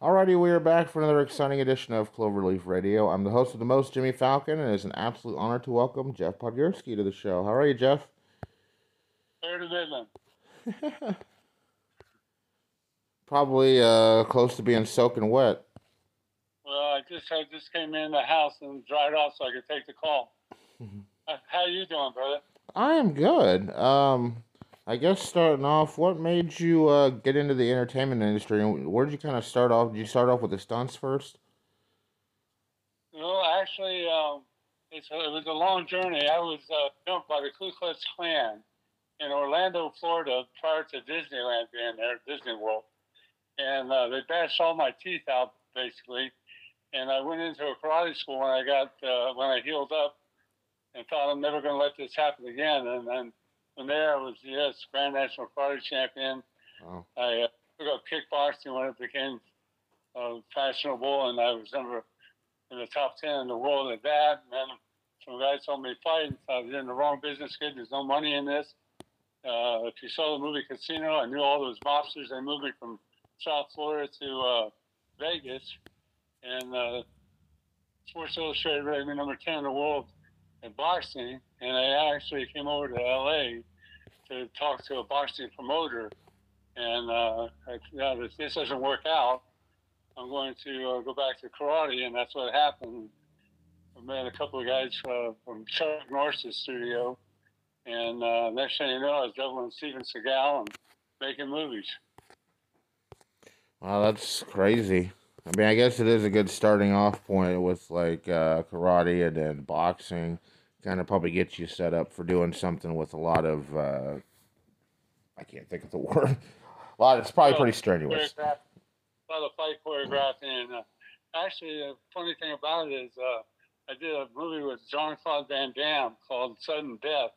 Alrighty, we are back for another exciting edition of Cloverleaf Radio. I'm the host of the most, Jimmy Falcon, and it is an absolute honor to welcome Jeff Podgurski to the show. How are you, Jeff? Where to Midland? Probably uh, close to being soaking wet. Well, I just I just came in the house and dried off so I could take the call. How are you doing, brother? I am good. Um, I guess starting off, what made you uh, get into the entertainment industry, where did you kind of start off? Did you start off with the stunts first? No, actually, um, a, it was a long journey. I was uh, by the Ku Klux Klan in Orlando, Florida, prior to Disneyland being there, Disney World, and uh, they bashed all my teeth out basically. And I went into a karate school when I got uh, when I healed up, and thought I'm never going to let this happen again. And then from there, I was U.S. Grand National Karate Champion. Oh, I uh, took up kickboxing when it became uh, fashionable, and I was number in the top ten in the world at that. And then some guys told me fight, and I was in the wrong business, kid. There's no money in this. Uh, if you saw the movie Casino, I knew all those mobsters. They moved me from South Florida to uh, Vegas, and uh, Sports Illustrated rated me number ten in the world in boxing. And I actually came over to LA to talk to a boxing promoter and uh, I, this doesn't work out, I'm going to uh, go back to karate, and that's what happened. I met a couple of guys uh, from Chuck Norris's studio, and uh, next thing you know, I was doubling Steven Seagal and making movies. wow, that's crazy. I mean, I guess it is a good starting off point with like uh, karate and then boxing. Kind of probably gets you set up for doing something with a lot of. Uh, I can't think of the word. A lot. It's probably pretty strenuous. A lot of fight choreographing. And uh, actually, the funny thing about it is, uh, I did a movie with Jean Claude Van Damme called Sudden Death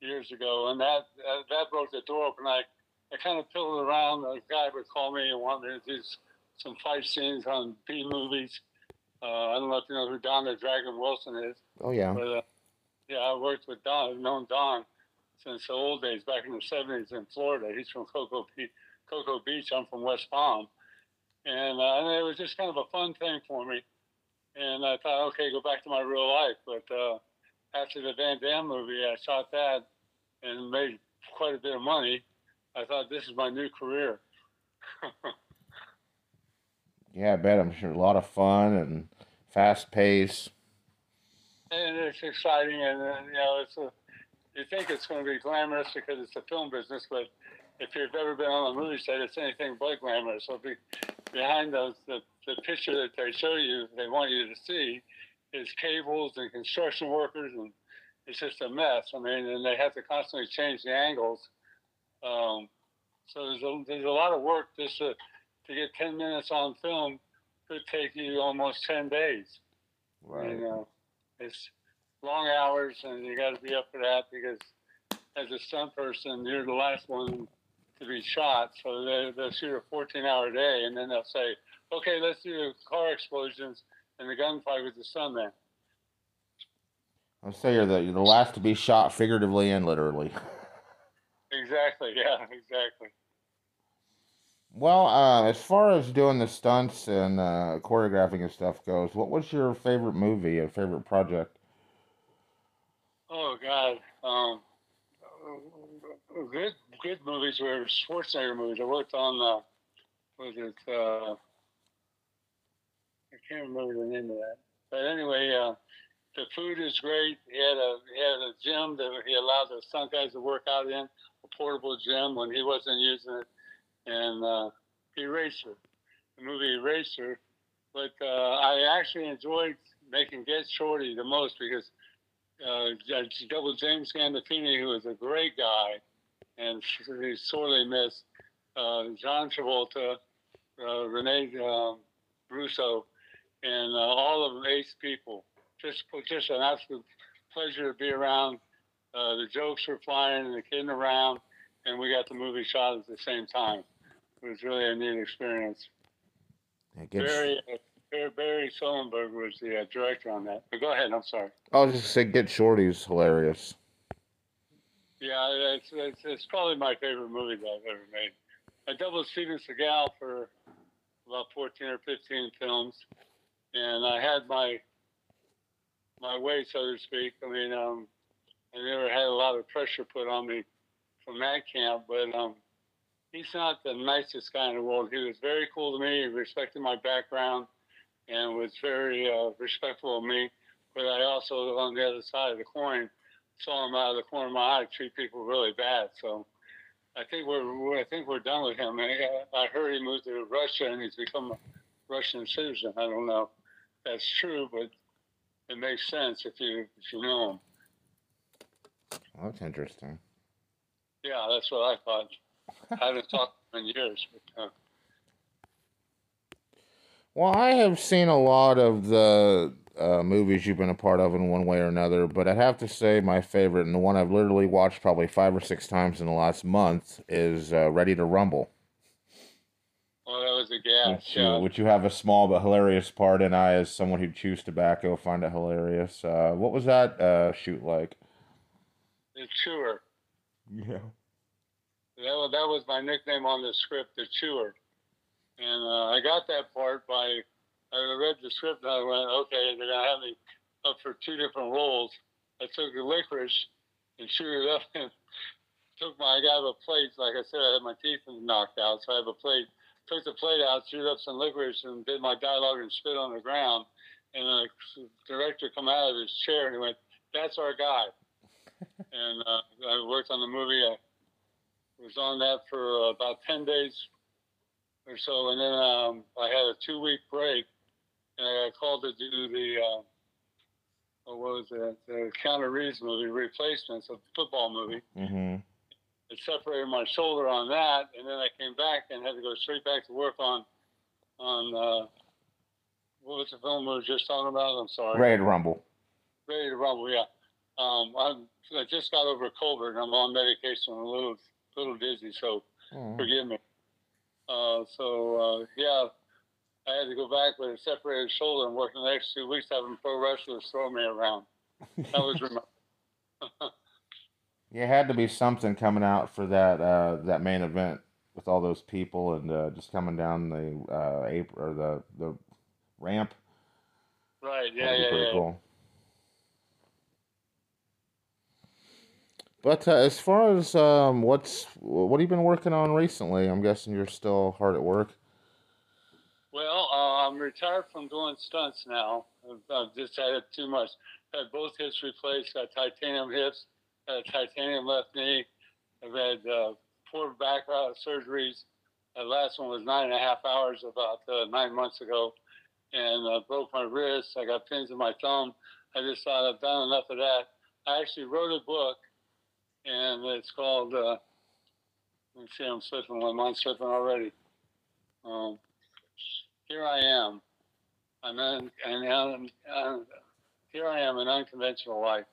years ago, and that uh, that broke the door open. I I kind of piddled around. A guy would call me and want me to do some fight scenes on B movies. Uh, I don't know if you know who Don the Dragon Wilson is. Oh yeah. But uh, yeah, I worked with Don. I've known Don since the old days, back in the '70s in Florida. He's from Cocoa, Be- Cocoa Beach. I'm from West Palm, and, uh, and it was just kind of a fun thing for me. And I thought, okay, go back to my real life. But uh, after the Van Damme movie, I shot that and made quite a bit of money. I thought this is my new career. Yeah, I bet. I'm sure a lot of fun and fast pace. And it's exciting, and uh, you know, it's a. You think it's going to be glamorous because it's a film business, but if you've ever been on a movie set, it's anything but glamorous. So be, behind those, the, the picture that they show you, they want you to see, is cables and construction workers, and it's just a mess. I mean, and they have to constantly change the angles. Um, so there's a, there's a lot of work just to, to get 10 minutes on film could take you almost 10 days. Right. You know, it's long hours, and you got to be up for that because as a stunt person, you're the last one to be shot. So they, they'll shoot a 14 hour day, and then they'll say, okay, let's do car explosions and the gunfight with the stuntman. I'll say you're the you're the last to be shot figuratively and literally. Exactly, yeah, exactly. Well, uh, as far as doing the stunts and uh, choreographing and stuff goes, what was your favorite movie, or favorite project? Oh, God. Um, good good movies were Schwarzenegger movies. I worked on, uh, was it, uh, I can't remember the name of that. But anyway, uh, the food is great. He had a he had a gym that he allowed the stunt guys to work out in, a portable gym when he wasn't using it, and uh, Eraser, the movie Eraser. But uh, I actually enjoyed making Get Shorty the most because uh, double James Gandolfini, who was a great guy, and he's sorely missed. Uh, John Travolta, uh, Rene um, Russo, and uh, all of them ace people. Just, just an absolute pleasure to be around. Uh, the jokes were flying and the kidding around, and we got the movie shot at the same time. It was really a neat experience. Gets- Barry, Barry, Sonnenfeld was the uh, director on that. But go ahead, I'm sorry. I was just saying, Get Shorty's hilarious. Yeah, it's, it's, it's probably my favorite movie that I've ever made. I doubled Steven Seagal for about about 14 or 15 films, and I had my my way, so to speak. I mean, um, I never had a lot of pressure put on me from that camp, but um, he's not the nicest guy in the world. He was very cool to me. He respected my background and was very uh, respectful of me. But I also, on the other side of the coin, saw him out of the corner of my eye treat people really bad. So I think we're, we're I think we're done with him. I, I heard he moved to Russia and he's become a Russian citizen. I don't know if that's true, but it makes sense if you if you know him. Well, that's interesting. Yeah, that's what I thought. I haven't talked to him in years. But, uh, Well, I have seen a lot of the uh, movies you've been a part of in one way or another, but I'd have to say my favorite, and the one I've literally watched probably five or six times in the last month, is uh, Ready to Rumble. well, that was a gas. which, you, Yeah. which you have a small but hilarious part in. I, as someone who chews tobacco, find it hilarious. Uh, what was that uh, shoot like? The chewer. Yeah. That was, that was my nickname on the script, the chewer. And uh, I got that part by, I read the script and I went, okay, they're to have me up for two different roles. I took the licorice and chewed it up and took my, I got a plate. Like I said, I had my teeth knocked out, so I have a plate. Took the plate out, chewed up some licorice, and did my dialogue and spit on the ground. And the director come out of his chair and he went, that's our guy. and uh, I worked on the movie. I, was on that for uh, about 10 days or so. And then um, I had a two week break and I got called to do the, uh, what was it, the Keanu Reeves movie, Replacements, a football movie. Mm-hmm. It separated my shoulder on that. And then I came back and had to go straight back to work on, on, uh, what was the film we were just talking about? I'm sorry. Ready to Rumble. Ready to rumble, yeah. Um, I'm, I just got over cold and I'm on medication. A little, little dizzy, so Oh. forgive me. Uh, so uh, yeah, I had to go back with a separated shoulder and work the next two weeks having pro wrestlers throw me around. That was rem- Yeah, it had to be something coming out for that uh, that main event with all those people and uh, just coming down the uh, apron or the the ramp. right. Yeah, yeah, pretty yeah. cool. But uh, as far as um, what's what have you been working on recently? I'm guessing you're still hard at work. Well, uh, I'm retired from doing stunts now. I've, I've just had it too much. Had both hips replaced. Got titanium hips. Had a titanium left knee. I've had uh, four back uh, surgeries. The last one was nine and a half hours about uh, nine months ago, and uh, broke my wrist. I got pins in my thumb. I just thought I've done enough of that. I actually wrote a book, and it's called. Uh, let me see, I'm slipping. My mind's slipping already. Um, here I am. I'm in, and um, uh, here I am, an unconventional life,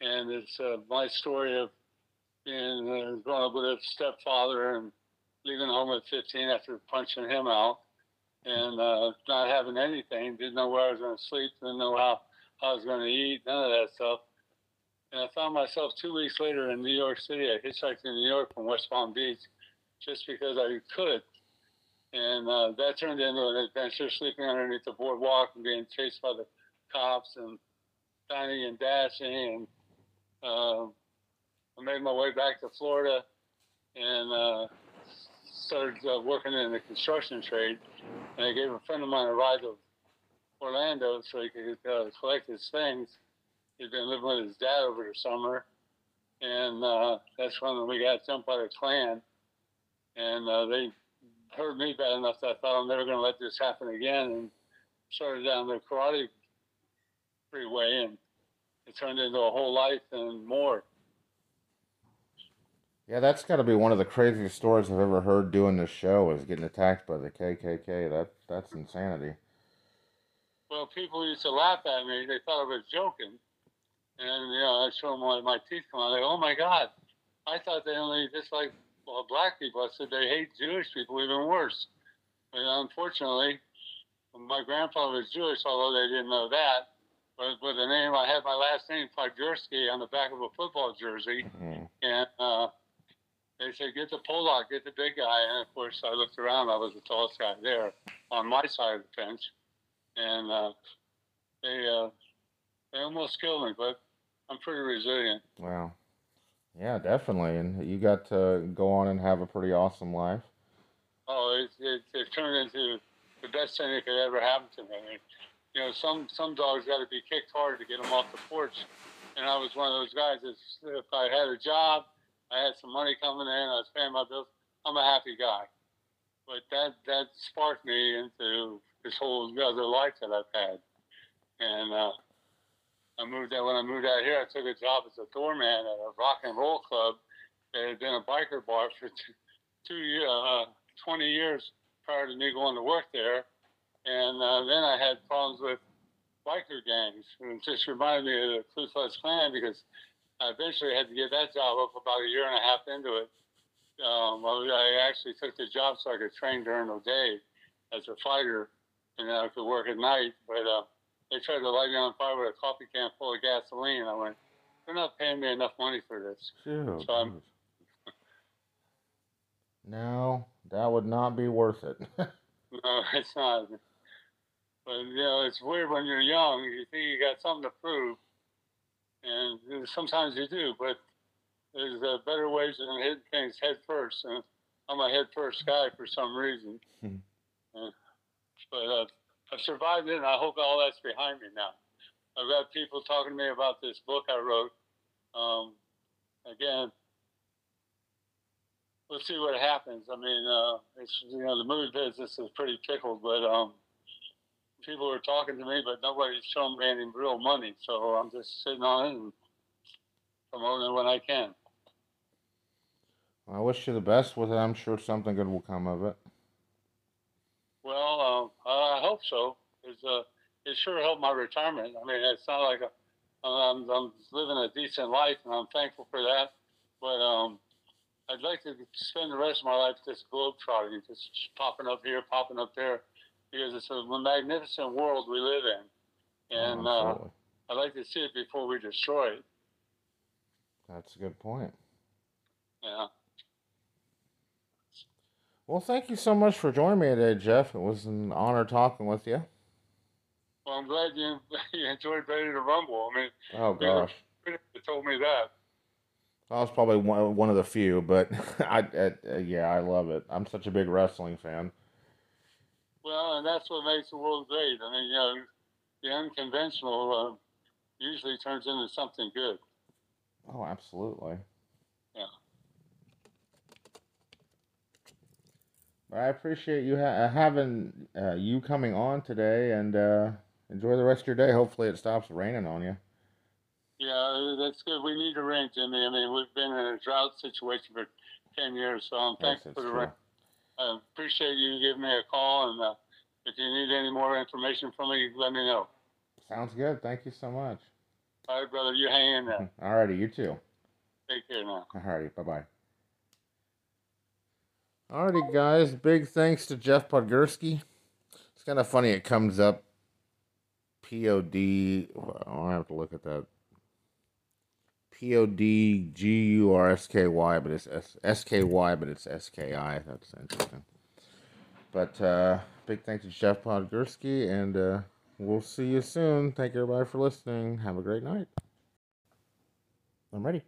and it's uh, my story of being uh, growing up with a stepfather and leaving home at 15 after punching him out, and uh, not having anything. Didn't know where I was going to sleep. Didn't know how, how I was going to eat. None of that stuff. And I found myself two weeks later in New York City. I hitchhiked in New York from West Palm Beach, just because I could and uh, that turned into an adventure sleeping underneath the boardwalk and being chased by the cops and dining and dashing and uh, I made my way back to Florida and uh, started uh, working in the construction trade and I gave a friend of mine a ride to Orlando so he could uh, collect his things. He'd been living with his dad over the summer and uh, that's when we got jumped by the Klan and uh, they hurt me bad enough that I thought I'm never going to let this happen again, and started down the karate freeway, and it turned into a whole life and more. Yeah, that's got to be one of the craziest stories I've ever heard doing this show is getting attacked by the KKK. That that's insanity. Well, people used to laugh at me; they thought I was joking, and you know, I showed them my, my teeth come out. They, oh my God, I thought they only just like well, black people. I said they hate Jewish people even worse. But unfortunately, my grandfather was Jewish, although they didn't know that. But with the name, I had my last name Podgurski on the back of a football jersey. Mm. and uh, they said, get the Pollock, get the big guy. And of course, I looked around. I was the tallest guy there on my side of the fence. And uh, they, uh, they almost killed me, but I'm pretty resilient. Wow. Yeah, definitely. And you got to go on and have a pretty awesome life. Oh, it, it, it turned into the best thing that could ever happen to me. I mean, you know, some some dogs got to be kicked hard to get them off the porch, and I was one of those guys. That if I had a job, I had some money coming in, I was paying my bills. I'm a happy guy, but that that sparked me into this whole other life that I've had, and uh, I moved out when I moved out here. I took a job as a doorman at a rock and roll club. It had been a biker bar for two, two uh, 20 years prior to me going to work there. And uh, then I had problems with biker gangs. And it just reminded me of the Ku Klux Klan because I eventually had to give that job up about a year and a half into it. Um, I actually took the job so I could train during the day as a fighter and then I could work at night. But uh, they tried to light me on fire with a coffee can full of gasoline. I went, they're not paying me enough money for this. Shoot. So I'm, no, that would not be worth it. No, it's not. But you know, it's weird when you're young. You think you got something to prove, and sometimes you do. But there's uh, better ways than hitting things head first. And I'm a head first guy for some reason. Hmm. Uh, but uh, I've survived it, and I hope all that's behind me now. I've got people talking to me about this book I wrote. Um, again, we'll see what happens. I mean, uh, it's you know the movie business is pretty tickled, but um, people are talking to me, but nobody's showing me any real money. So I'm just sitting on it and promoting it when I can. I wish you the best with it. I'm sure something good will come of it. Well, uh, I hope so. It's uh, it sure helped my retirement. I mean, it's not like a, I'm, I'm living a decent life, and I'm thankful for that. But um, I'd like to spend the rest of my life just globetrotting, just popping up here, popping up there, because it's a magnificent world we live in, and uh, I'd like to see it before we destroy it. That's a good point. Yeah. Well, thank you so much for joining me today, Jeff. It was an honor talking with you. Well, I'm glad you you enjoyed Ready to Rumble. I mean, Oh gosh, that told me that. I was probably one one of the few, but I, I uh, yeah, I love it. I'm such a big wrestling fan. Well, and that's what makes the world great. I mean, you know, the unconventional uh, usually turns into something good. Oh, absolutely. Yeah. But I appreciate you ha- having uh, you coming on today, and uh, enjoy the rest of your day. Hopefully, it stops raining on you. Yeah, that's good. We need a rain, Jimmy. I mean, we've been in a drought situation for 10 years, so I'm Yes, thankful for the true. rain. I appreciate you giving me a call, and uh, if you need any more information from me, let me know. Sounds good. Thank you so much. All right, brother, you hang in there. All righty. you too. Take care now. Alrighty, bye bye. Alrighty, guys. Big thanks to Jeff Podgurski. It's kind of funny. It comes up P O D. well, I'll have to look at that. P O D G U R S K Y, but it's S S K Y, but it's S K I. That's interesting. But uh, big thanks to Jeff Podgurski, and uh, we'll see you soon. Thank you everybody for listening. Have a great night. I'm ready.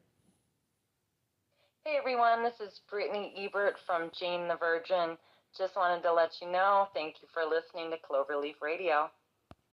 Hey everyone, this is Brittany Ebert from Jane the Virgin. Just wanted to let you know, thank you for listening to Cloverleaf Radio.